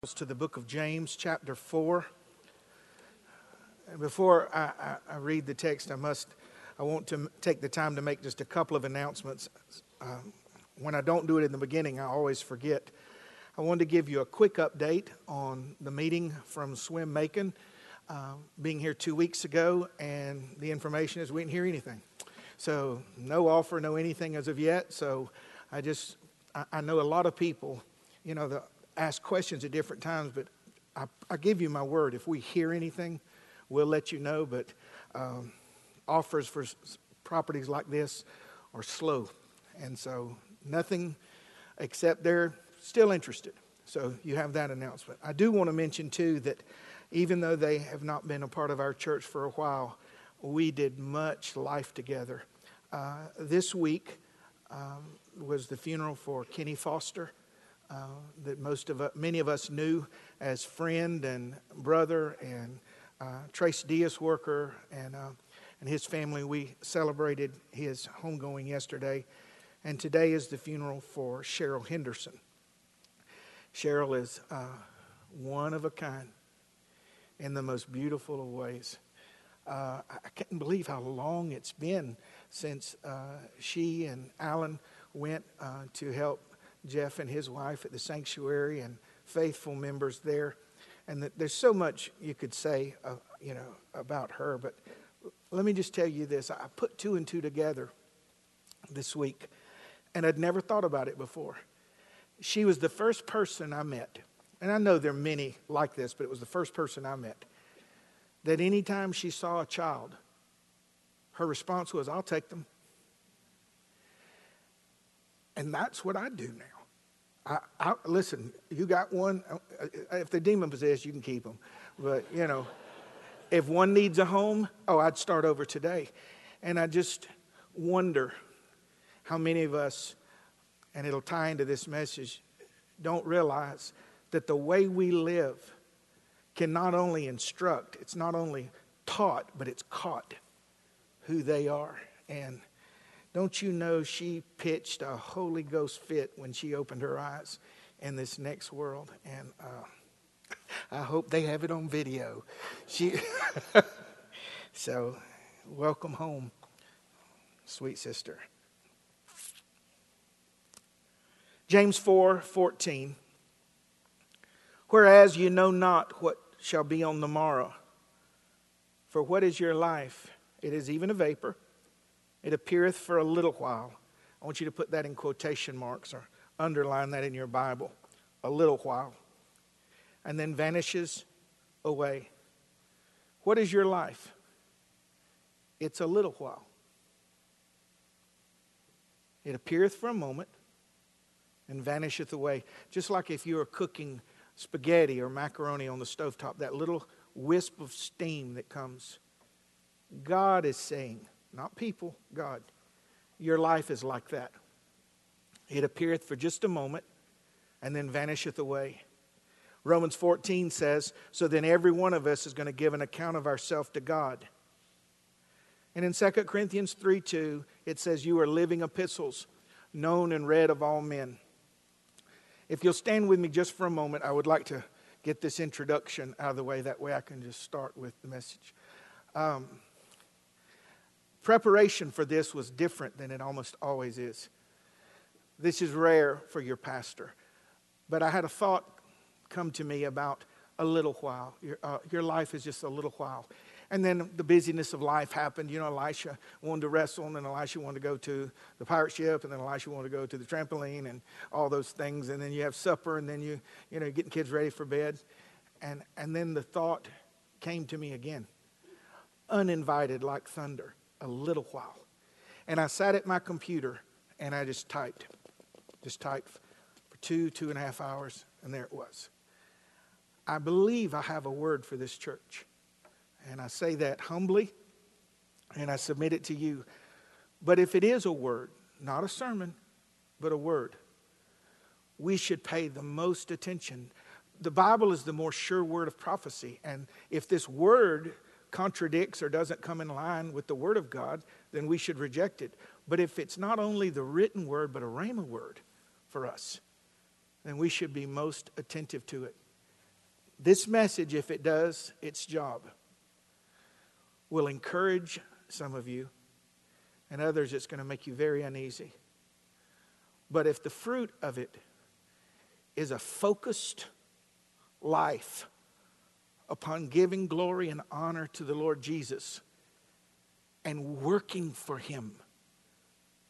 to the book of James, chapter 4. And before I, I, I, read the text, I must, I want to take the time to make just a couple of announcements. Um, when I don't do it in the beginning, I always forget. I wanted to give you a quick update on the meeting from Swim Macon, uh, being here two weeks ago, and the information is we didn't hear anything. So, no offer, no anything as of yet. So, I just, I, I know a lot of people, you know, the ask questions at different times, but I, I, give you my word. If we hear anything, we'll let you know. But um, offers for properties like this are slow. And so nothing except they're still interested. So you have that announcement. I do want to mention, too, that even though they have not been a part of our church for a while, we did much life together. Uh, this week um, was the funeral for Kenny Foster uh, that most of us, many of us knew as friend and brother, and uh, Trace Diaz worker, and uh, and his family. We celebrated his homegoing yesterday, and today is the funeral for Cheryl Henderson. Cheryl is uh, one of a kind in the most beautiful of ways. Uh, I can't believe how long it's been since uh, she and Alan went uh, to help Jeff and his wife at the sanctuary and faithful members there. And that there's so much you could say, uh, you know, about her. But let me just tell you this: I put two and two together this week, and I'd never thought about it before. She was the first person I met, and I know there are many like this, but it was the first person I met that anytime she saw a child, her response was, "I'll take them." And that's what I do now. I, I, listen, you got one. Uh, if they're demon possessed, you can keep them. But, you know, if one needs a home, oh, I'd start over today. And I just wonder how many of us, and it'll tie into this message, don't realize that the way we live can not only instruct, it's not only taught, but it's caught who they are. And don't you know she pitched a Holy Ghost fit when she opened her eyes in this next world? And uh, I hope they have it on video. She, so, welcome home, sweet sister. James 4 14. Whereas you know not what shall be on the morrow. For what is your life? It is even a vapor it appeareth for a little while. I want you to put that in quotation marks or underline that in your Bible. A little while. And then vanishes away. What is your life? It's a little while. It appeareth for a moment and vanisheth away. Just like if you are cooking spaghetti or macaroni on the stovetop, that little wisp of steam that comes. God is saying, not people, God. Your life is like that. It appeareth for just a moment and then vanisheth away. Romans 14 says, So then every one of us is going to give an account of ourselves to God. And in 2 Corinthians 3 2, it says, You are living epistles, known and read of all men. If you'll stand with me just for a moment, I would like to get this introduction out of the way. That way I can just start with the message. Um, Preparation for this was different than it almost always is. This is rare for your pastor. But I had a thought come to me about a little while. Your, uh, your life is just a little while. And then the busyness of life happened. You know, Elisha wanted to wrestle, and then Elisha wanted to go to the pirate ship, and then Elisha wanted to go to the trampoline, and all those things. And then you have supper, and then you, you know, getting kids ready for bed. And, and then the thought came to me again, uninvited like thunder a little while. And I sat at my computer and I just typed, just typed for two, two and a half hours, and there it was. I believe I have a word for this church. And I say that humbly, and I submit it to you. But if it is a word, not a sermon, but a word, we should pay the most attention. The Bible is the more sure word of prophecy. And if this word contradicts or doesn't come in line with the Word of God, then we should reject it. But if it's not only the written word, but a rhema word for us, then we should be most attentive to it. This message, if it does its job, will encourage some of you, and others it's going to make you very uneasy. But if the fruit of it is a focused life upon giving glory and honor to the Lord Jesus and working for Him,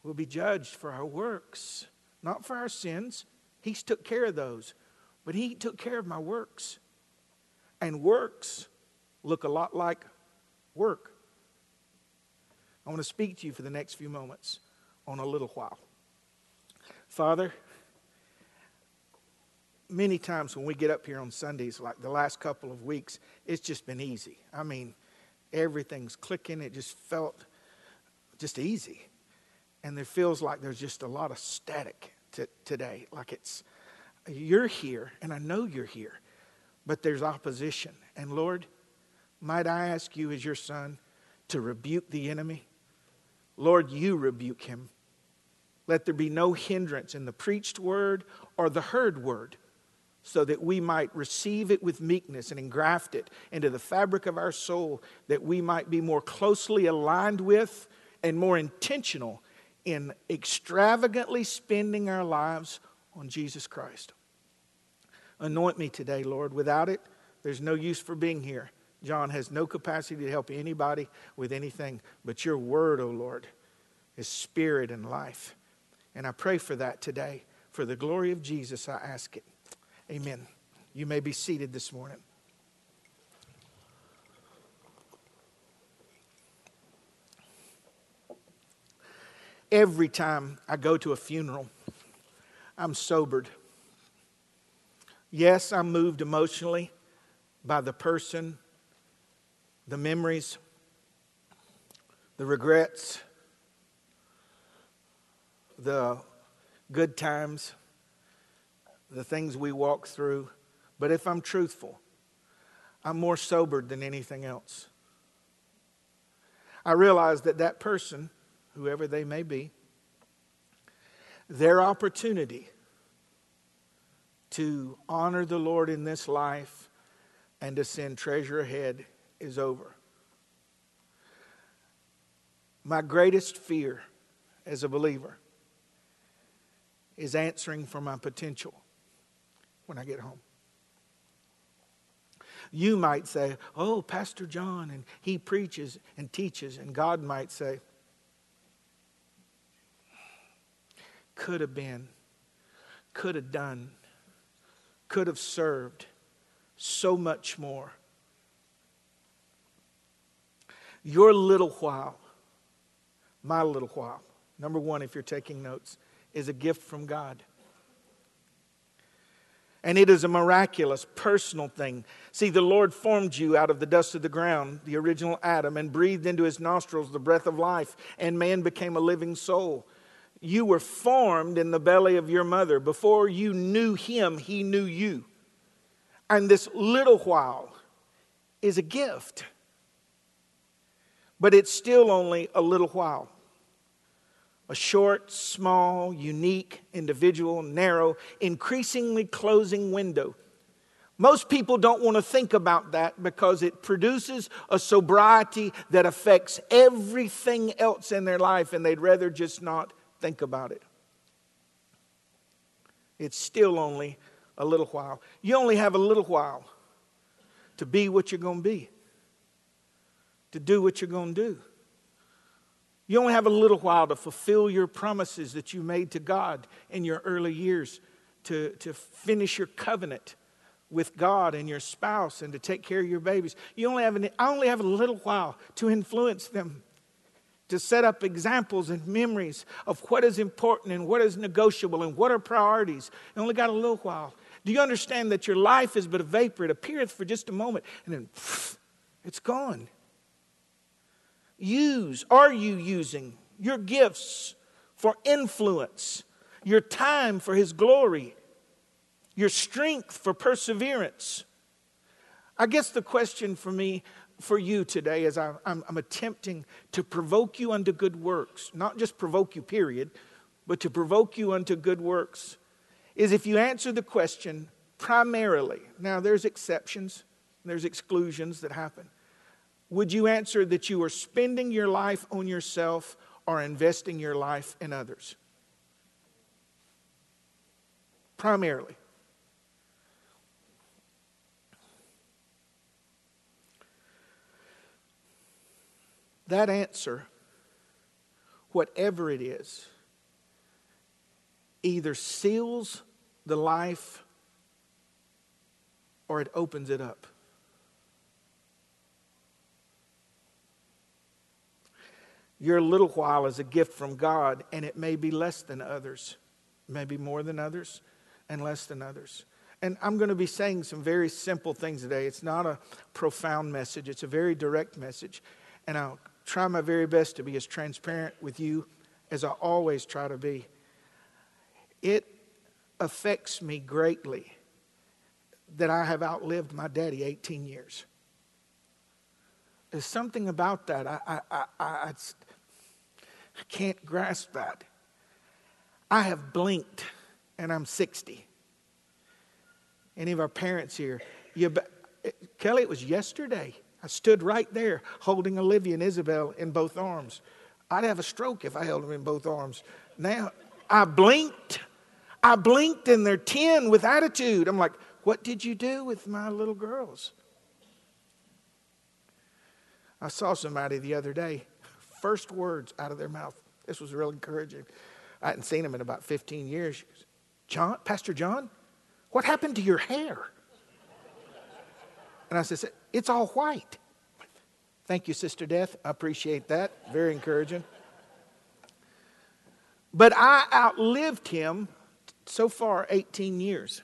we'll be judged for our works, not for our sins. He's took care of those, but He took care of my works. And works look a lot like work. I want to speak to you for the next few moments on a little while. Father, many times when we get up here on Sundays, like the last couple of weeks, it's just been easy. I mean, everything's clicking. It just felt just easy. And there feels like there's just a lot of static t- today. Like it's, you're here, and I know you're here, but there's opposition. And Lord, might I ask you, as your son, to rebuke the enemy? Lord, you rebuke him. Let there be no hindrance in the preached word or the heard word, so that we might receive it with meekness and engraft it into the fabric of our soul, that we might be more closely aligned with and more intentional in extravagantly spending our lives on Jesus Christ. Anoint me today, Lord. Without it, there's no use for being here. John has no capacity to help anybody with anything, but your word, O oh Lord, is spirit and life. And I pray for that today. For the glory of Jesus, I ask it. Amen. You may be seated this morning. Every time I go to a funeral, I'm sobered. Yes, I'm moved emotionally by the person the memories, the regrets, the good times, the things we walk through. But if I'm truthful, I'm more sobered than anything else. I realize that that person, whoever they may be, their opportunity to honor the Lord in this life and to send treasure ahead is over. My greatest fear as a believer is answering for my potential when I get home. You might say, Oh, Pastor John, and he preaches and teaches, and God might say, Could have been, could have done, could have served so much more. Your little while, my little while, number one, if you're taking notes, is a gift from God. And it is a miraculous, personal thing. See, the Lord formed you out of the dust of the ground, the original Adam, and breathed into his nostrils the breath of life, and man became a living soul. You were formed in the belly of your mother. Before you knew him, he knew you. And this little while is a gift but it's still only a little while. A short, small, unique, individual, narrow, increasingly closing window. Most people don't want to think about that because it produces a sobriety that affects everything else in their life, and they'd rather just not think about it. It's still only a little while. You only have a little while to be what you're going to be to do what you're going to do. You only have a little while to fulfill your promises that you made to God in your early years, to, to finish your covenant with God and your spouse and to take care of your babies. You only have an, I only have a little while to influence them, to set up examples and memories of what is important and what is negotiable and what are priorities. You only got a little while. Do you understand that your life is but a vapor? It appeareth for just a moment and then pff, it's gone use, are you using your gifts for influence, your time for His glory, your strength for perseverance? I guess the question for me, for you today, is I, I'm attempting to provoke you unto good works, not just provoke you, period, but to provoke you unto good works, is if you answer the question, primarily, now there's exceptions, there's exclusions that happen. Would you answer that you are spending your life on yourself or investing your life in others? Primarily. That answer, whatever it is, either seals the life or it opens it up. Your little while is a gift from God, and it may be less than others, maybe more than others, and less than others. And I'm going to be saying some very simple things today. It's not a profound message, it's a very direct message. And I'll try my very best to be as transparent with you as I always try to be. It affects me greatly that I have outlived my daddy 18 years. There's something about that. I, I, I, I, I can't grasp that. I have blinked and I'm 60. Any of our parents here? You, Kelly, it was yesterday. I stood right there holding Olivia and Isabel in both arms. I'd have a stroke if I held them in both arms. Now, I blinked. I blinked and they're 10 with attitude. I'm like, what did you do with my little girls? I saw somebody the other day, first words out of their mouth. This was real encouraging. I hadn't seen him in about 15 years. John, Pastor John, what happened to your hair? And I said, It's all white. Thank you, Sister Death. I appreciate that. Very encouraging. But I outlived him so far 18 years.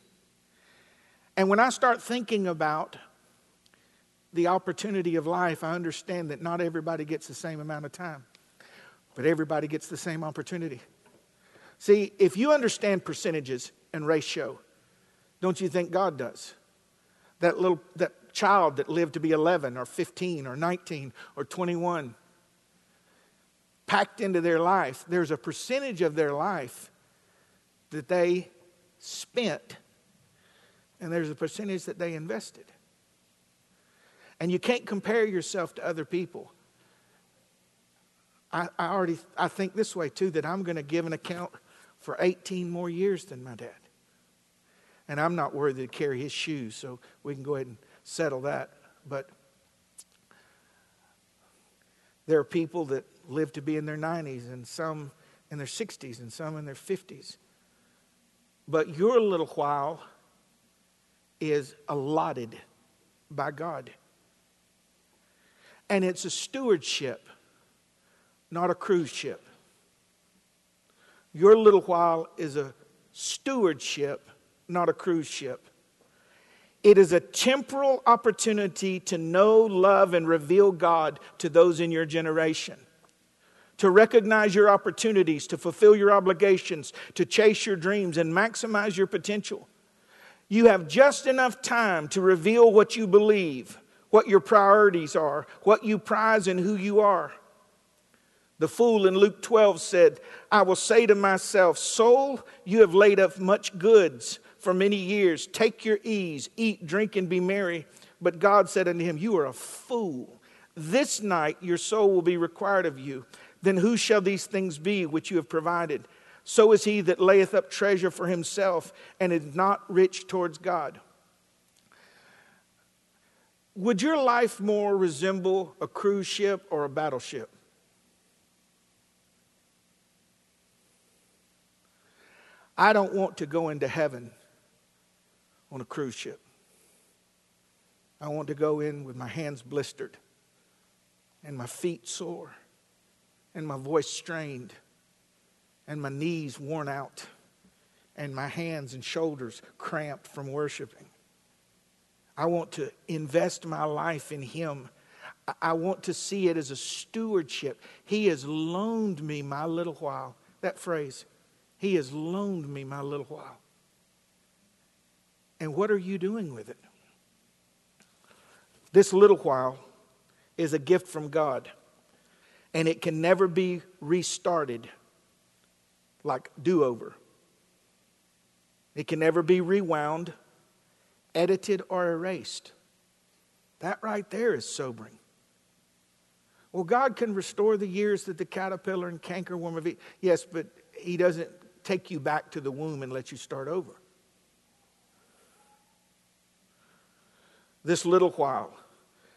And when I start thinking about the opportunity of life, I understand that not everybody gets the same amount of time, but everybody gets the same opportunity. See, if you understand percentages and ratio, don't you think God does? That little that child that lived to be 11 or 15 or 19 or 21 packed into their life, there's a percentage of their life that they spent and there's a percentage that they invested. And you can't compare yourself to other people. I, I already I think this way too that I'm going to give an account for 18 more years than my dad. And I'm not worthy to carry his shoes, so we can go ahead and settle that. But there are people that live to be in their 90s and some in their 60s and some in their 50s. But your little while is allotted by God. And it's a stewardship, not a cruise ship. Your little while is a stewardship, not a cruise ship. It is a temporal opportunity to know, love, and reveal God to those in your generation. To recognize your opportunities, to fulfill your obligations, to chase your dreams, and maximize your potential. You have just enough time to reveal what you believe, what your priorities are, what you prize, and who you are. The fool in Luke 12 said, I will say to myself, Soul, you have laid up much goods for many years. Take your ease, eat, drink, and be merry. But God said unto him, You are a fool. This night your soul will be required of you. Then who shall these things be which you have provided? So is he that layeth up treasure for himself and is not rich towards God. Would your life more resemble a cruise ship or a battleship? I don't want to go into heaven on a cruise ship. I want to go in with my hands blistered and my feet sore and my voice strained and my knees worn out and my hands and shoulders cramped from worshiping. I want to invest my life in Him. I want to see it as a stewardship. He has loaned me my little while. That phrase, He has loaned me my little while. And what are you doing with it? This little while is a gift from God, and it can never be restarted like do over. It can never be rewound, edited or erased. That right there is sobering. Well, God can restore the years that the caterpillar and cankerworm have eaten. Yes, but He doesn't take you back to the womb and let you start over. This little while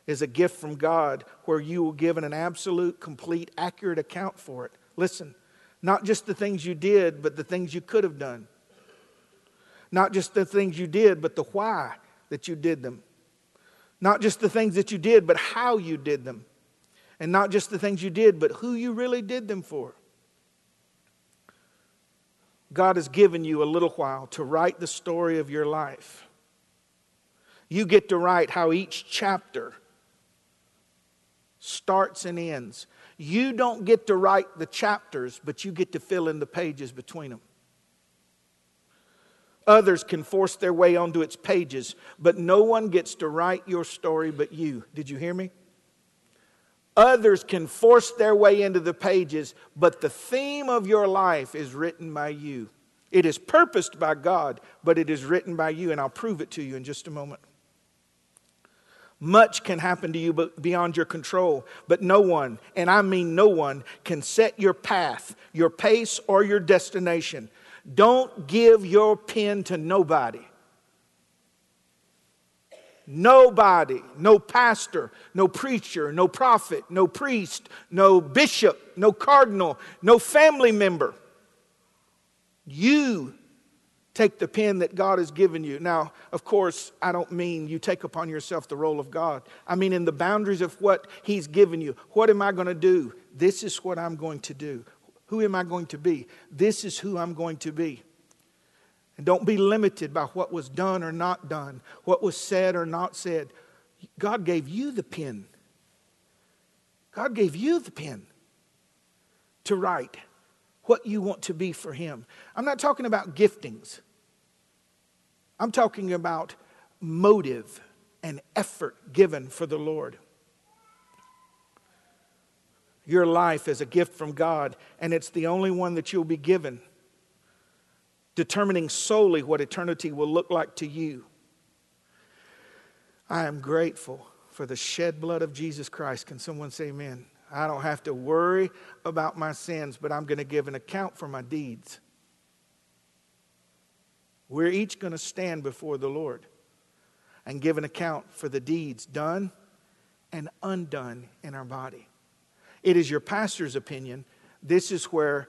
is a gift from God where you will give an absolute, complete, accurate account for it. Listen, not just the things you did, but the things you could have done. Not just the things you did, but the why that you did them. Not just the things that you did, but how you did them. And not just the things you did, but who you really did them for. God has given you a little while to write the story of your life. You get to write how each chapter starts and ends. You don't get to write the chapters, but you get to fill in the pages between them. Others can force their way onto its pages, but no one gets to write your story but you. Did you hear me? Others can force their way into the pages, but the theme of your life is written by you. It is purposed by God, but it is written by you, and I'll prove it to you in just a moment. Much can happen to you beyond your control, but no one, and I mean no one, can set your path, your pace, or your destination. Don't give your pen to nobody. Nobody, no pastor, no preacher, no prophet, no priest, no bishop, no cardinal, no family member. You take the pen that God has given you. Now, of course, I don't mean you take upon yourself the role of God. I mean, in the boundaries of what He's given you. What am I going to do? This is what I'm going to do. Who am I going to be? This is who I'm going to be. And don't be limited by what was done or not done, what was said or not said. God gave you the pen. God gave you the pen to write what you want to be for Him. I'm not talking about giftings, I'm talking about motive and effort given for the Lord. Your life is a gift from God, and it's the only one that you'll be given, determining solely what eternity will look like to you. I am grateful for the shed blood of Jesus Christ. Can someone say amen? I don't have to worry about my sins, but I'm going to give an account for my deeds. We're each going to stand before the Lord and give an account for the deeds done and undone in our body. It is your pastor's opinion. This is where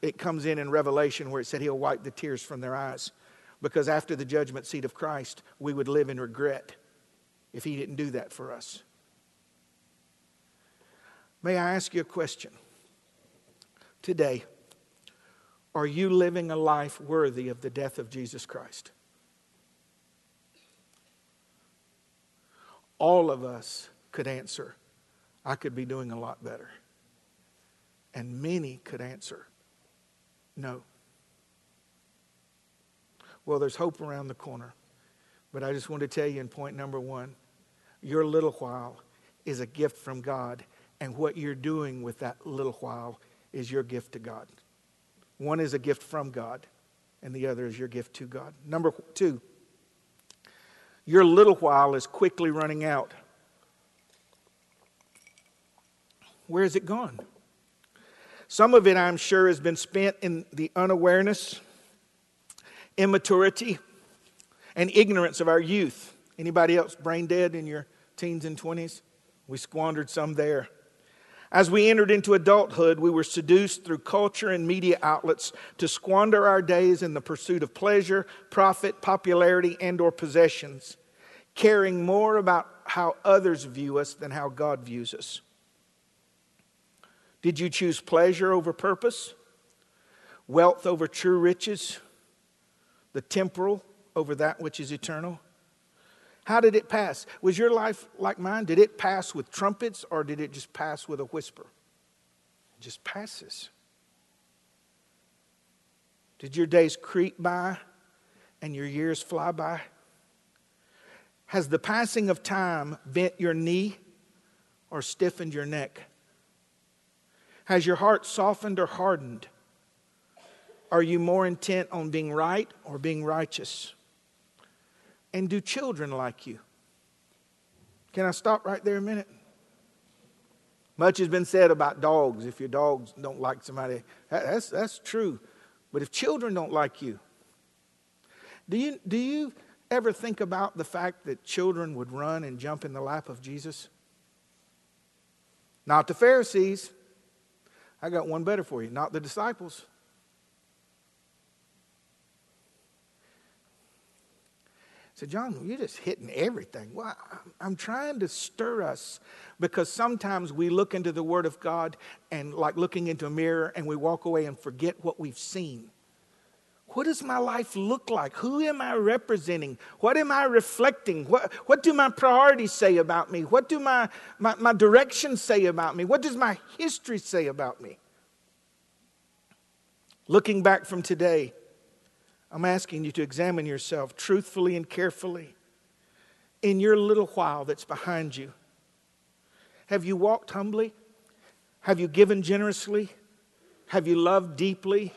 it comes in in Revelation, where it said he'll wipe the tears from their eyes. Because after the judgment seat of Christ, we would live in regret if he didn't do that for us. May I ask you a question? Today, are you living a life worthy of the death of Jesus Christ? All of us could answer I could be doing a lot better. And many could answer, no. Well, there's hope around the corner. But I just want to tell you in point number one your little while is a gift from God, and what you're doing with that little while is your gift to God. One is a gift from God, and the other is your gift to God. Number two, your little while is quickly running out. Where has it gone? Some of it, I'm sure, has been spent in the unawareness, immaturity, and ignorance of our youth. Anybody else brain dead in your teens and 20s? We squandered some there. As we entered into adulthood, we were seduced through culture and media outlets to squander our days in the pursuit of pleasure, profit, popularity, and or possessions, caring more about how others view us than how God views us. Did you choose pleasure over purpose? Wealth over true riches? The temporal over that which is eternal? How did it pass? Was your life like mine? Did it pass with trumpets or did it just pass with a whisper? It just passes. Did your days creep by and your years fly by? Has the passing of time bent your knee or stiffened your neck? Has your heart softened or hardened? Are you more intent on being right or being righteous? And do children like you? Can I stop right there a minute? Much has been said about dogs. If your dogs don't like somebody, that's, that's true. But if children don't like you, do you, do you ever think about the fact that children would run and jump in the lap of Jesus? Not the Pharisees. I got one better for you. Not the disciples. said, John, you're just hitting everything. Well, I'm trying to stir us because sometimes we look into the Word of God and, like looking into a mirror, and we walk away and forget what we've seen. What does my life look like? Who am I representing? What am I reflecting? What, what do my priorities say about me? What do my, my, my directions say about me? What does my history say about me? Looking back from today, I'm asking you to examine yourself truthfully and carefully in your little while that's behind you. Have you walked humbly? Have you given generously? Have you loved deeply?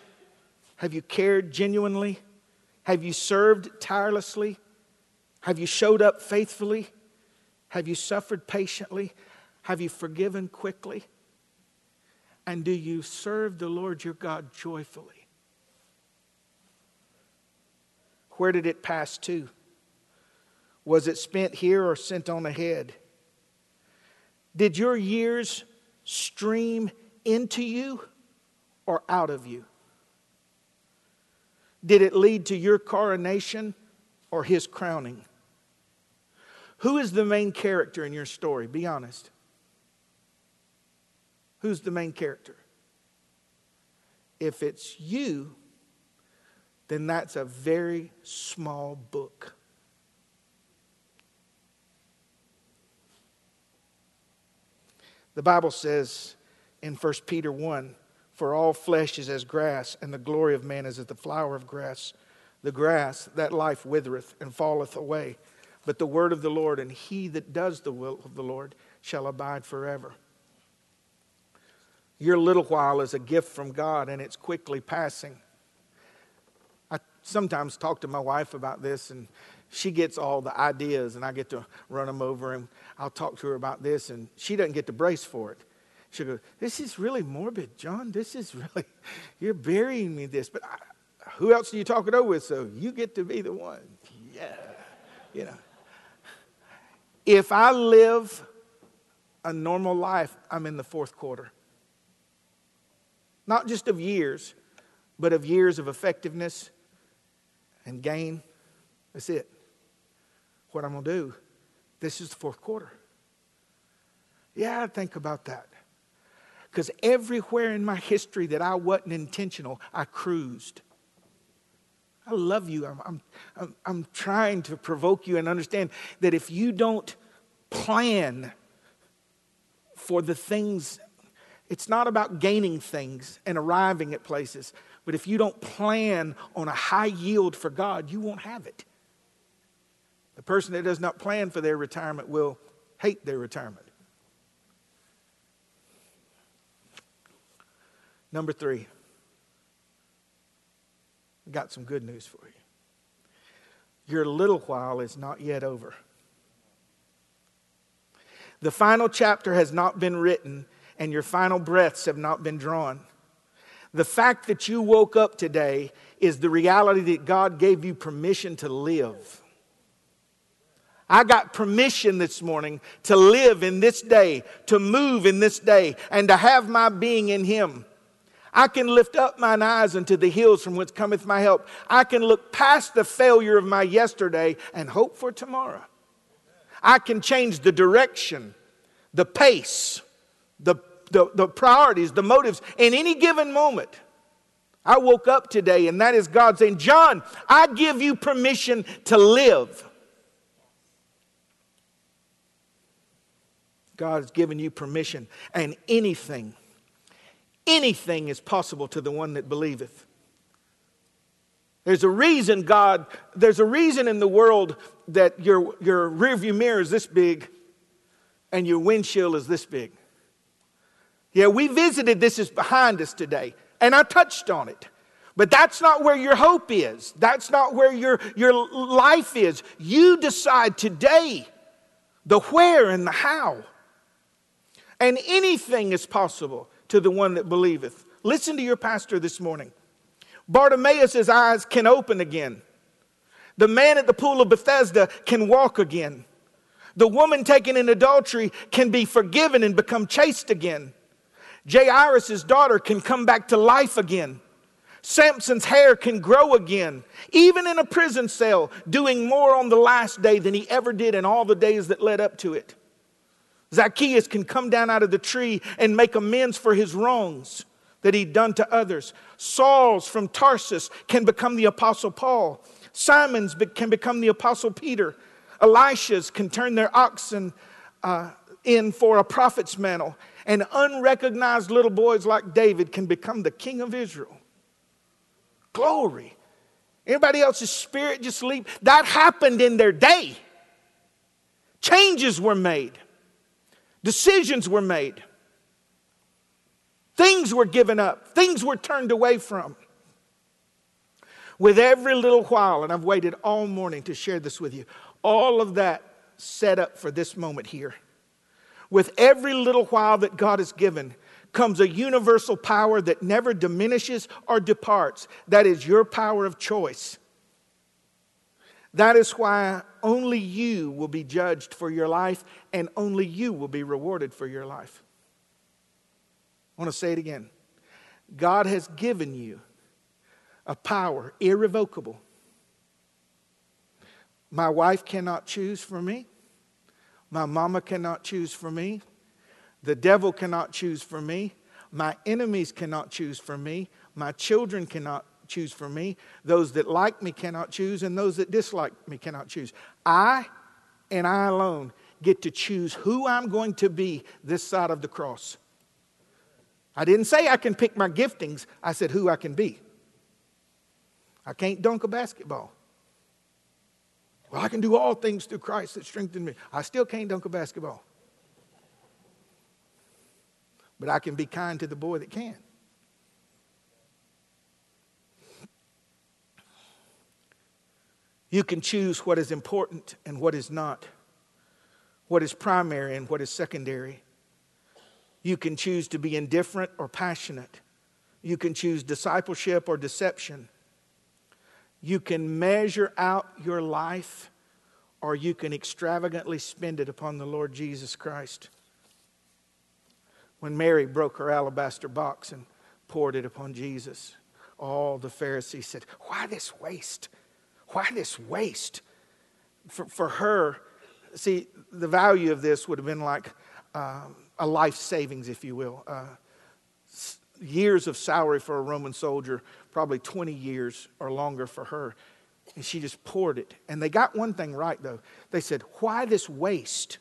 Have you cared genuinely? Have you served tirelessly? Have you showed up faithfully? Have you suffered patiently? Have you forgiven quickly? And do you serve the Lord your God joyfully? Where did it pass to? Was it spent here or sent on ahead? Did your years stream into you or out of you? Did it lead to your coronation or his crowning? Who is the main character in your story? Be honest. Who's the main character? If it's you, then that's a very small book. The Bible says in 1 Peter 1 For all flesh is as grass, and the glory of man is as the flower of grass. The grass, that life withereth and falleth away. But the word of the Lord, and he that does the will of the Lord, shall abide forever. Your little while is a gift from God, and it's quickly passing I sometimes talk to my wife about this, and she gets all the ideas, and I get to run them over, and I'll talk to her about this, and she doesn't get to brace for it. She'll go, This is really morbid, John. This is really, you're burying me this. But I, who else do you talk it over with? So you get to be the one. Yeah. You know. If I live a normal life, I'm in the fourth quarter. Not just of years, but of years of effectiveness and gain. That's it. What I'm going to do, this is the fourth quarter. Yeah, I think about that. Because everywhere in my history that I wasn't intentional, I cruised. I love you. I'm, I'm, I'm, I'm trying to provoke you and understand that if you don't plan for the things, it's not about gaining things and arriving at places. But if you don't plan on a high yield for God, you won't have it. The person that does not plan for their retirement will hate their retirement. Number three, I got some good news for you. Your little while is not yet over. The final chapter has not been written, and your final breaths have not been drawn. The fact that you woke up today is the reality that God gave you permission to live. I got permission this morning to live in this day, to move in this day, and to have my being in Him. I can lift up mine eyes unto the hills from whence cometh my help. I can look past the failure of my yesterday and hope for tomorrow. I can change the direction, the pace, the the, the priorities, the motives in any given moment. I woke up today, and that is God saying, John, I give you permission to live. God has given you permission, and anything, anything is possible to the one that believeth. There's a reason, God, there's a reason in the world that your, your rearview mirror is this big and your windshield is this big. Yeah, we visited this is behind us today, and I touched on it. But that's not where your hope is. That's not where your, your life is. You decide today the where and the how. And anything is possible to the one that believeth. Listen to your pastor this morning. Bartimaeus' eyes can open again. The man at the pool of Bethesda can walk again. The woman taken in adultery can be forgiven and become chaste again. Jairus' daughter can come back to life again. Samson's hair can grow again, even in a prison cell, doing more on the last day than he ever did in all the days that led up to it. Zacchaeus can come down out of the tree and make amends for his wrongs that he'd done to others. Saul's from Tarsus can become the Apostle Paul. Simon's can become the Apostle Peter. Elisha's can turn their oxen uh, in for a prophet's mantle. And unrecognized little boys like David can become the king of Israel. Glory. Anybody else's spirit just leave? That happened in their day. Changes were made. Decisions were made. Things were given up. Things were turned away from. With every little while, and I've waited all morning to share this with you, all of that set up for this moment here. With every little while that God has given comes a universal power that never diminishes or departs. That is your power of choice. That is why only you will be judged for your life and only you will be rewarded for your life. I want to say it again. God has given you a power irrevocable. My wife cannot choose for me. My mama cannot choose for me. The devil cannot choose for me. My enemies cannot choose for me. My children cannot choose for me. Those that like me cannot choose, and those that dislike me cannot choose. I and I alone get to choose who I'm going to be this side of the cross. I didn't say I can pick my giftings, I said who I can be. I can't dunk a basketball. Well, I can do all things through Christ that strengthen me. I still can't dunk a basketball. But I can be kind to the boy that can. You can choose what is important and what is not, what is primary and what is secondary. You can choose to be indifferent or passionate. You can choose discipleship or deception. You can measure out your life or you can extravagantly spend it upon the Lord Jesus Christ. When Mary broke her alabaster box and poured it upon Jesus, all the Pharisees said, Why this waste? Why this waste? For, for her, see, the value of this would have been like uh, a life savings, if you will. Uh, years of salary for a Roman soldier, probably 20 years or longer for her. And she just poured it. And they got one thing right, though. They said, Why this waste?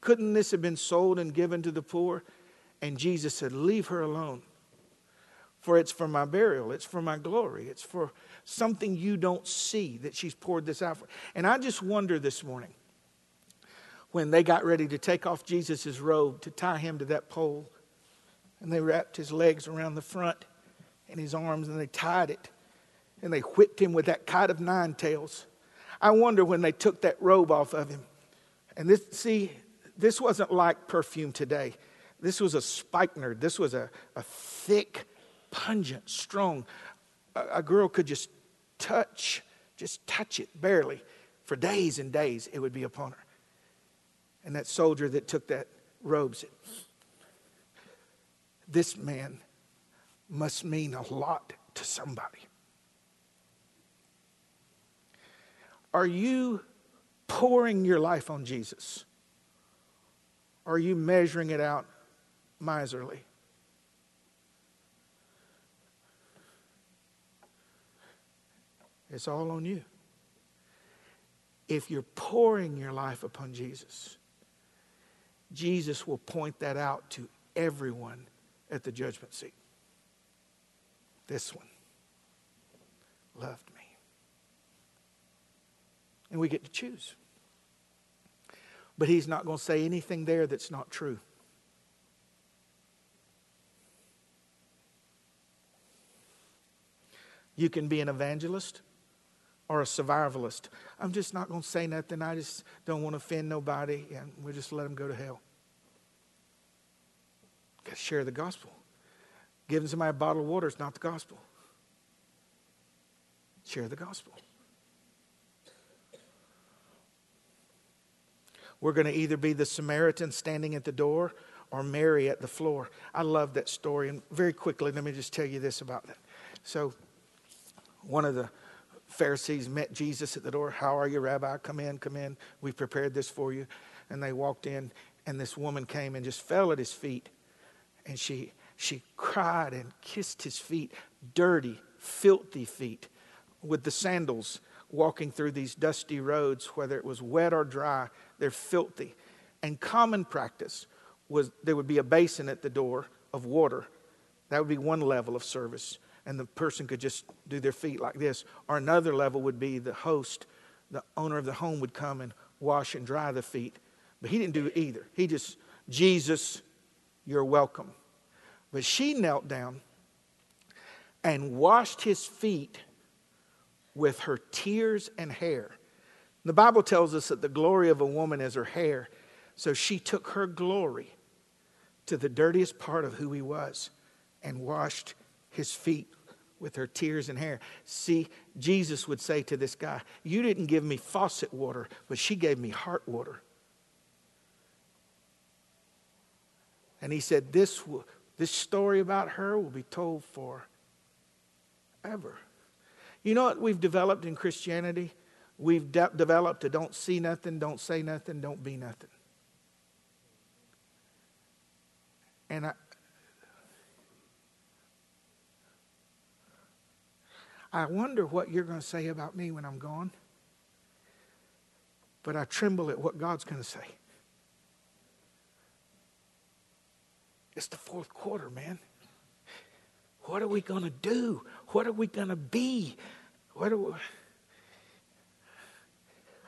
Couldn't this have been sold and given to the poor? And Jesus said, Leave her alone. For it's for my burial, it's for my glory, it's for something you don't see that she's poured this out for. And I just wonder this morning when they got ready to take off Jesus' robe to tie him to that pole, and they wrapped his legs around the front and his arms and they tied it and they whipped him with that kite of nine tails. I wonder when they took that robe off of him. And this, see, this wasn't like perfume today. This was a spikenard. This was a, a thick, pungent, strong. A, girl could just touch, just touch it barely. For days and days, it would be upon her. And that soldier that took that robe said, This man must mean a lot to somebody. Are you pouring your life on Jesus? Are you measuring it out miserly? It's all on you. If you're pouring your life upon Jesus, Jesus will point that out to everyone at the judgment seat. This one loved me. And we get to choose. But he's not going to say anything there that's not true. You can be an evangelist or a survivalist. I'm just not going to say nothing. I just don't want to offend nobody, and we'll just let them go to hell. Got to share the gospel. Giving somebody a bottle of water is not the gospel. Share the gospel. We're going to either be the Samaritan standing at the door or Mary at the floor. I love that story. And very quickly, let me just tell you this about that. So, one of the Pharisees met Jesus at the door. How are you, Rabbi? Come in, come in. We prepared this for you. And they walked in, and this woman came and just fell at his feet. And she, she cried and kissed his feet, dirty, filthy feet, with the sandals walking through these dusty roads, whether it was wet or dry. They're filthy. And common practice was there would be a basin at the door of water. That would be one level of service. And the person could just do their feet like this. Or another level would be the host, the owner of the home would come and wash and dry the feet. But he didn't do either. He just, Jesus, you're welcome. But she knelt down and washed his feet with her tears and hair. The Bible tells us that the glory of a woman is her hair. So she took her glory to the dirtiest part of who he was and washed his feet with her tears and hair. See, Jesus would say to this guy, You didn't give me faucet water, but she gave me heart water. And he said, This, this story about her will be told for ever. You know what we've developed in Christianity? We've de- developed a don't see nothing, don't say nothing, don't be nothing. And I, I wonder what you're going to say about me when I'm gone. But I tremble at what God's going to say. It's the fourth quarter, man. What are we going to do? What are we going to be? What are we...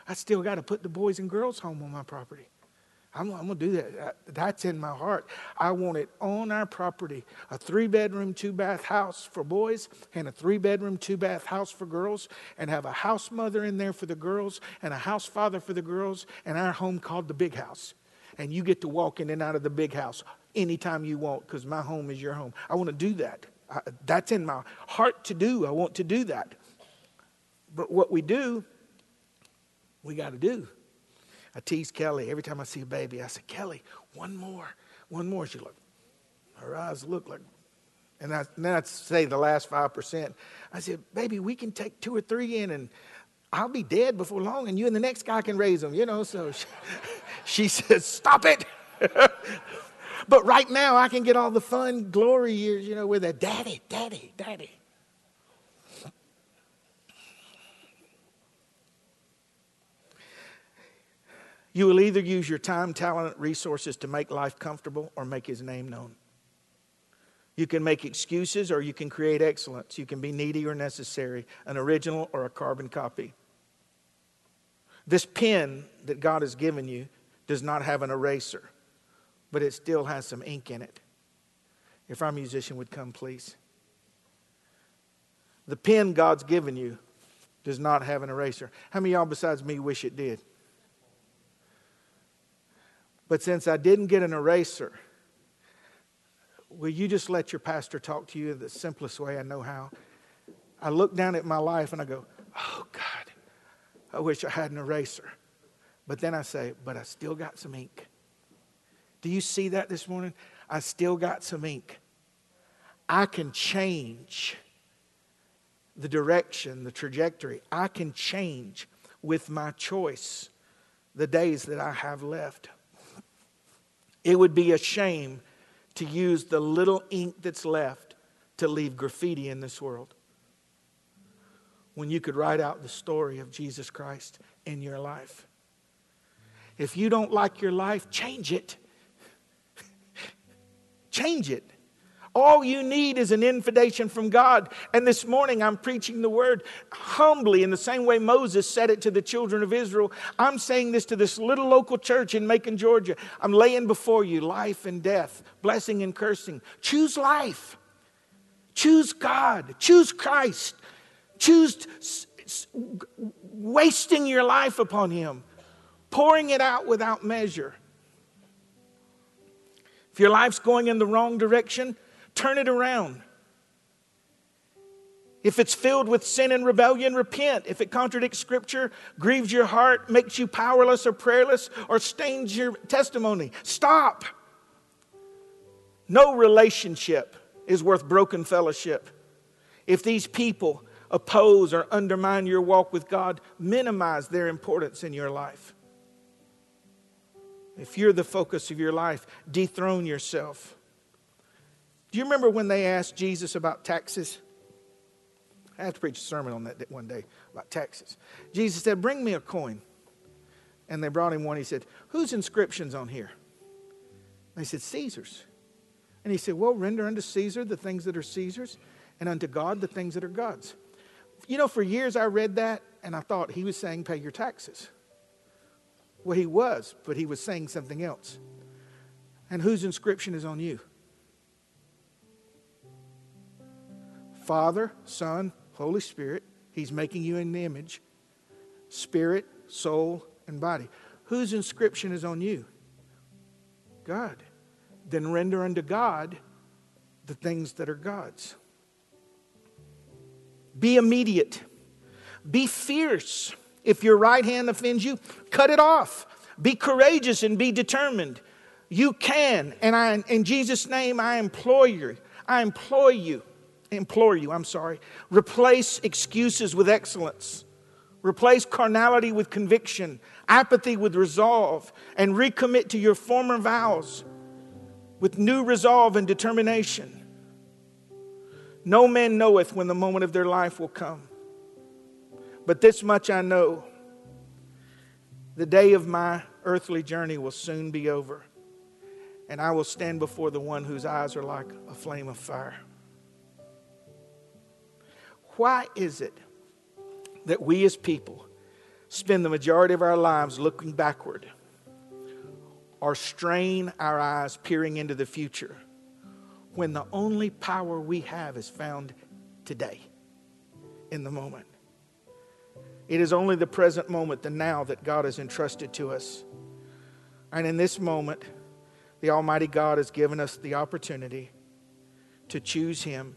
I still got to put the boys and girls home on my property. I'm, I'm going to do that. Uh, that's in my heart. I want it on our property a three bedroom, two bath house for boys and a three bedroom, two bath house for girls, and have a house mother in there for the girls and a house father for the girls, and our home called the big house. And you get to walk in and out of the big house anytime you want because my home is your home. I want to do that. I, that's in my heart to do. I want to do that. But what we do, we got to do. I tease Kelly every time I see a baby. I say, Kelly, one more, one more. She look, her eyes look like, and, I, and then I say the last five percent. I said, baby, we can take two or three in, and I'll be dead before long, and you and the next guy can raise them. You know. So she, she says, stop it. but right now, I can get all the fun, glory years, you know, with a daddy, daddy, daddy. You will either use your time, talent, resources to make life comfortable or make his name known. You can make excuses or you can create excellence. You can be needy or necessary, an original or a carbon copy. This pen that God has given you does not have an eraser, but it still has some ink in it. If our musician would come, please. The pen God's given you does not have an eraser. How many of y'all besides me wish it did? But since I didn't get an eraser, will you just let your pastor talk to you in the simplest way I know how? I look down at my life and I go, oh God, I wish I had an eraser. But then I say, but I still got some ink. Do you see that this morning? I still got some ink. I can change the direction, the trajectory. I can change with my choice the days that I have left. It would be a shame to use the little ink that's left to leave graffiti in this world when you could write out the story of Jesus Christ in your life. If you don't like your life, change it. change it. All you need is an invitation from God. And this morning I'm preaching the word humbly in the same way Moses said it to the children of Israel. I'm saying this to this little local church in Macon, Georgia. I'm laying before you life and death, blessing and cursing. Choose life. Choose God. Choose Christ. Choose wasting your life upon Him, pouring it out without measure. If your life's going in the wrong direction, turn it around. If it's filled with sin and rebellion, repent. If it contradicts Scripture, grieves your heart, makes you powerless or prayerless, or stains your testimony, stop. No relationship is worth broken fellowship. If these people oppose or undermine your walk with God, minimize their importance in your life. If you're the focus of your life, dethrone yourself. Do you remember when they asked Jesus about taxes? I had to preach a sermon on that one day about taxes. Jesus said, Bring me a coin. And they brought him one. He said, Whose inscription's on here? They said, Caesar's. And he said, Well, render unto Caesar the things that are Caesar's, and unto God the things that are God's. You know, for years I read that and I thought he was saying, Pay your taxes. Well, he was, but he was saying something else. And whose inscription is on you? Father, Son, Holy Spirit. He's making you in the image. Spirit, soul, and body. Whose inscription is on you? God. Then render unto God the things that are God's. Be immediate. Be fierce. If your right hand offends you, cut it off. Be courageous and be determined. You can. And I, in Jesus' name, I implore you. I implore you implore you, I'm sorry, replace excuses with excellence. Replace carnality with conviction, apathy with resolve, and recommit to your former vows with new resolve and determination. No man knoweth when the moment of their life will come. But this much I know the day of my earthly journey will soon be over, and I will stand before the one whose eyes are like a flame of fire. Why is it that we as people spend the majority of our lives looking backward or strain our eyes peering into the future when the only power we have is found today, in the moment? It is only the present moment, the now, that God has entrusted to us. And in this moment, the Almighty God has given us the opportunity to choose Him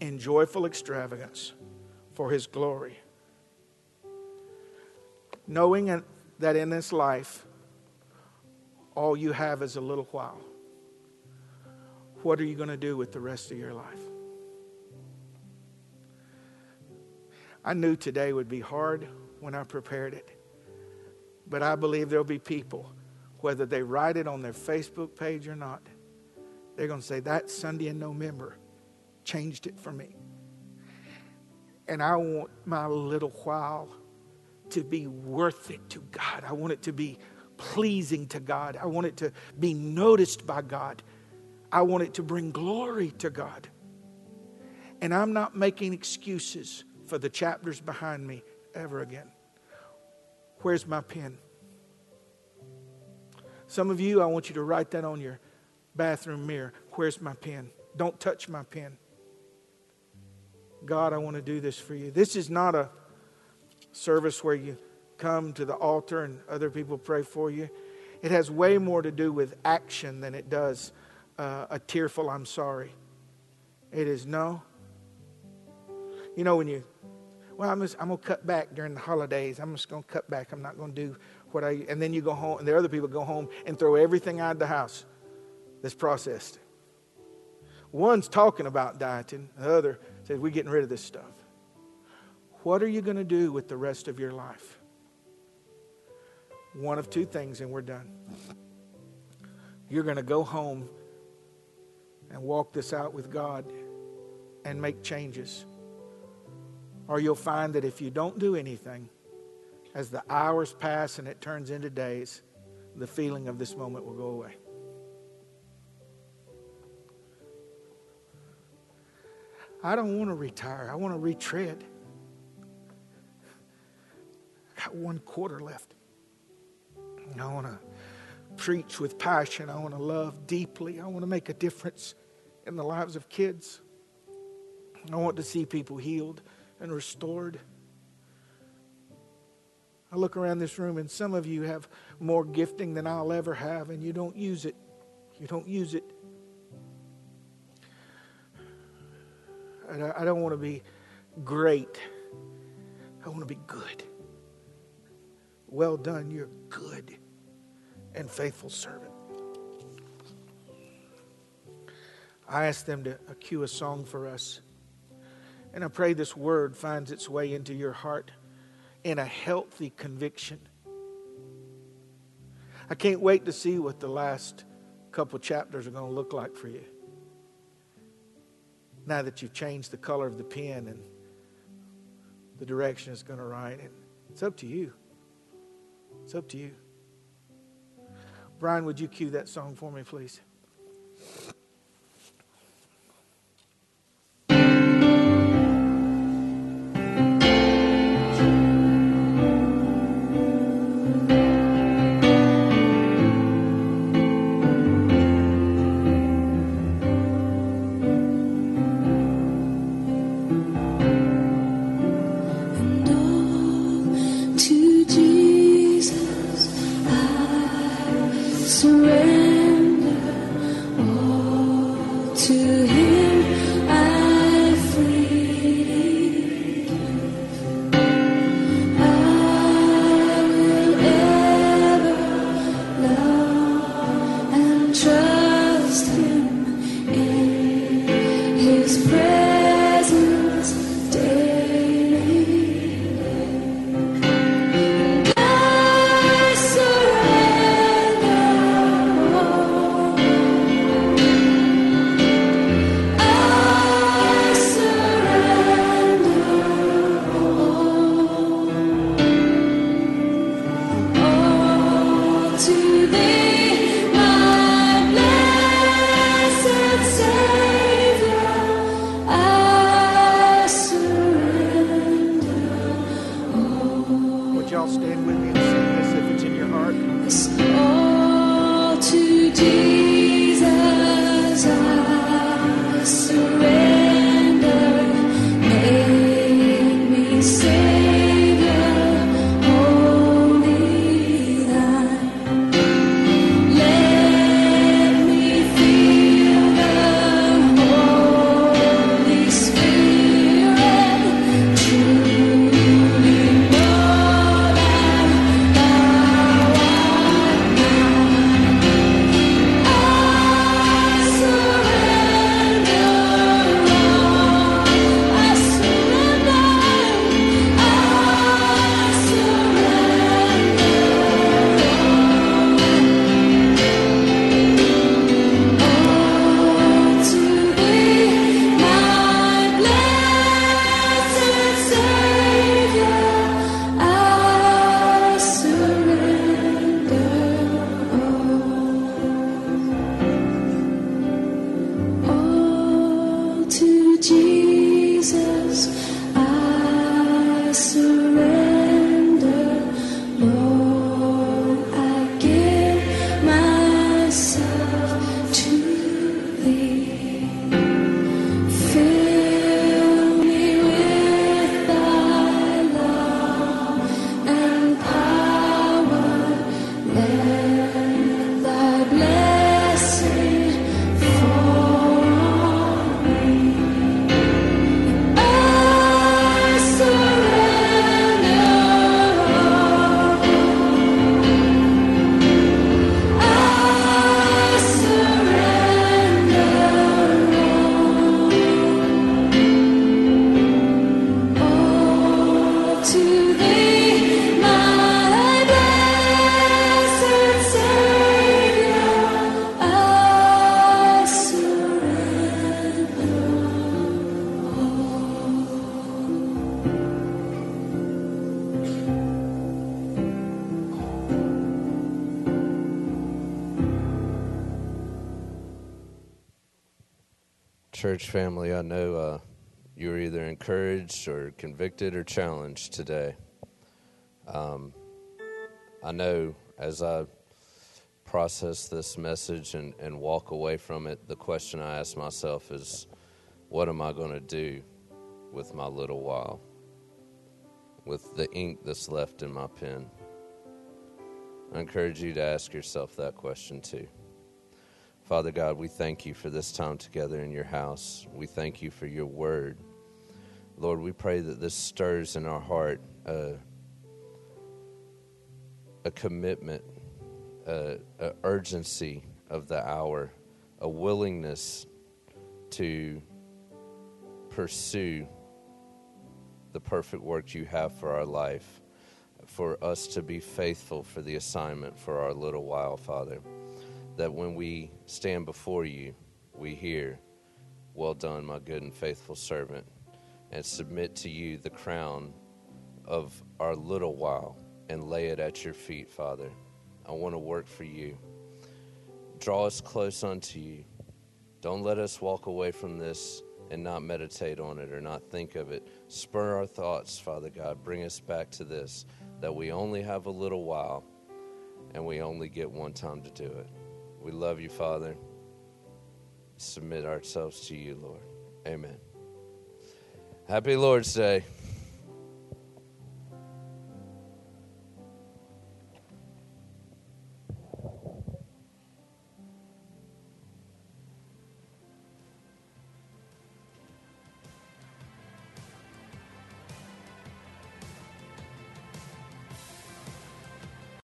in joyful extravagance for his glory. Knowing that in this life, all you have is a little while. What are you going to do with the rest of your life? I knew today would be hard when I prepared it, but I believe there'll be people, whether they write it on their Facebook page or not, they're going to say, That Sunday in November changed it for me. And I want my little while to be worth it to God. I want it to be pleasing to God. I want it to be noticed by God. I want it to bring glory to God. And I'm not making excuses for the chapters behind me ever again. Where's my pen? Some of you, I want you to write that on your bathroom mirror. Where's my pen? Don't touch my pen. God, I want to do this for you. This is not a service where you come to the altar and other people pray for you. It has way more to do with action than it does uh, a tearful, I'm sorry. It is no. You know, when you, well, I'm, just, I'm going to cut back during the holidays. I'm just going to cut back. I'm not going to do what I, and then you go home, and the other people go home and throw everything out of the house that's processed. One's talking about dieting, the other says, We're getting rid of this stuff. What are you going to do with the rest of your life? One of two things, and we're done. You're going to go home and walk this out with God and make changes. Or you'll find that if you don't do anything, as the hours pass and it turns into days, the feeling of this moment will go away. I don't want to retire. I want to retread. I got one quarter left. I want to preach with passion. I want to love deeply. I want to make a difference in the lives of kids. I want to see people healed and restored. I look around this room, and some of you have more gifting than I'll ever have, and you don't use it. You don't use it. I don't want to be great. I want to be good. Well done, you're good and faithful servant. I ask them to cue a song for us. And I pray this word finds its way into your heart in a healthy conviction. I can't wait to see what the last couple chapters are going to look like for you. Now that you've changed the color of the pen and the direction it's going to write, and it's up to you. It's up to you. Brian, would you cue that song for me, please? Family, I know uh, you are either encouraged or convicted or challenged today. Um, I know as I process this message and, and walk away from it, the question I ask myself is, what am I going to do with my little while with the ink that's left in my pen? I encourage you to ask yourself that question too. Father God, we thank you for this time together in your house. We thank you for your word. Lord, we pray that this stirs in our heart a, a commitment, a, urgency of the hour, a willingness to pursue the perfect work you have for our life, for us to be faithful for the assignment for our little while, Father. That when we stand before you, we hear, Well done, my good and faithful servant, and submit to you the crown of our little while and lay it at your feet, Father. I want to work for you. Draw us close unto you. Don't let us walk away from this and not meditate on it or not think of it. Spur our thoughts, Father God. Bring us back to this that we only have a little while and we only get one time to do it. We love you, Father. Submit ourselves to you, Lord. Amen. Happy Lord's Day.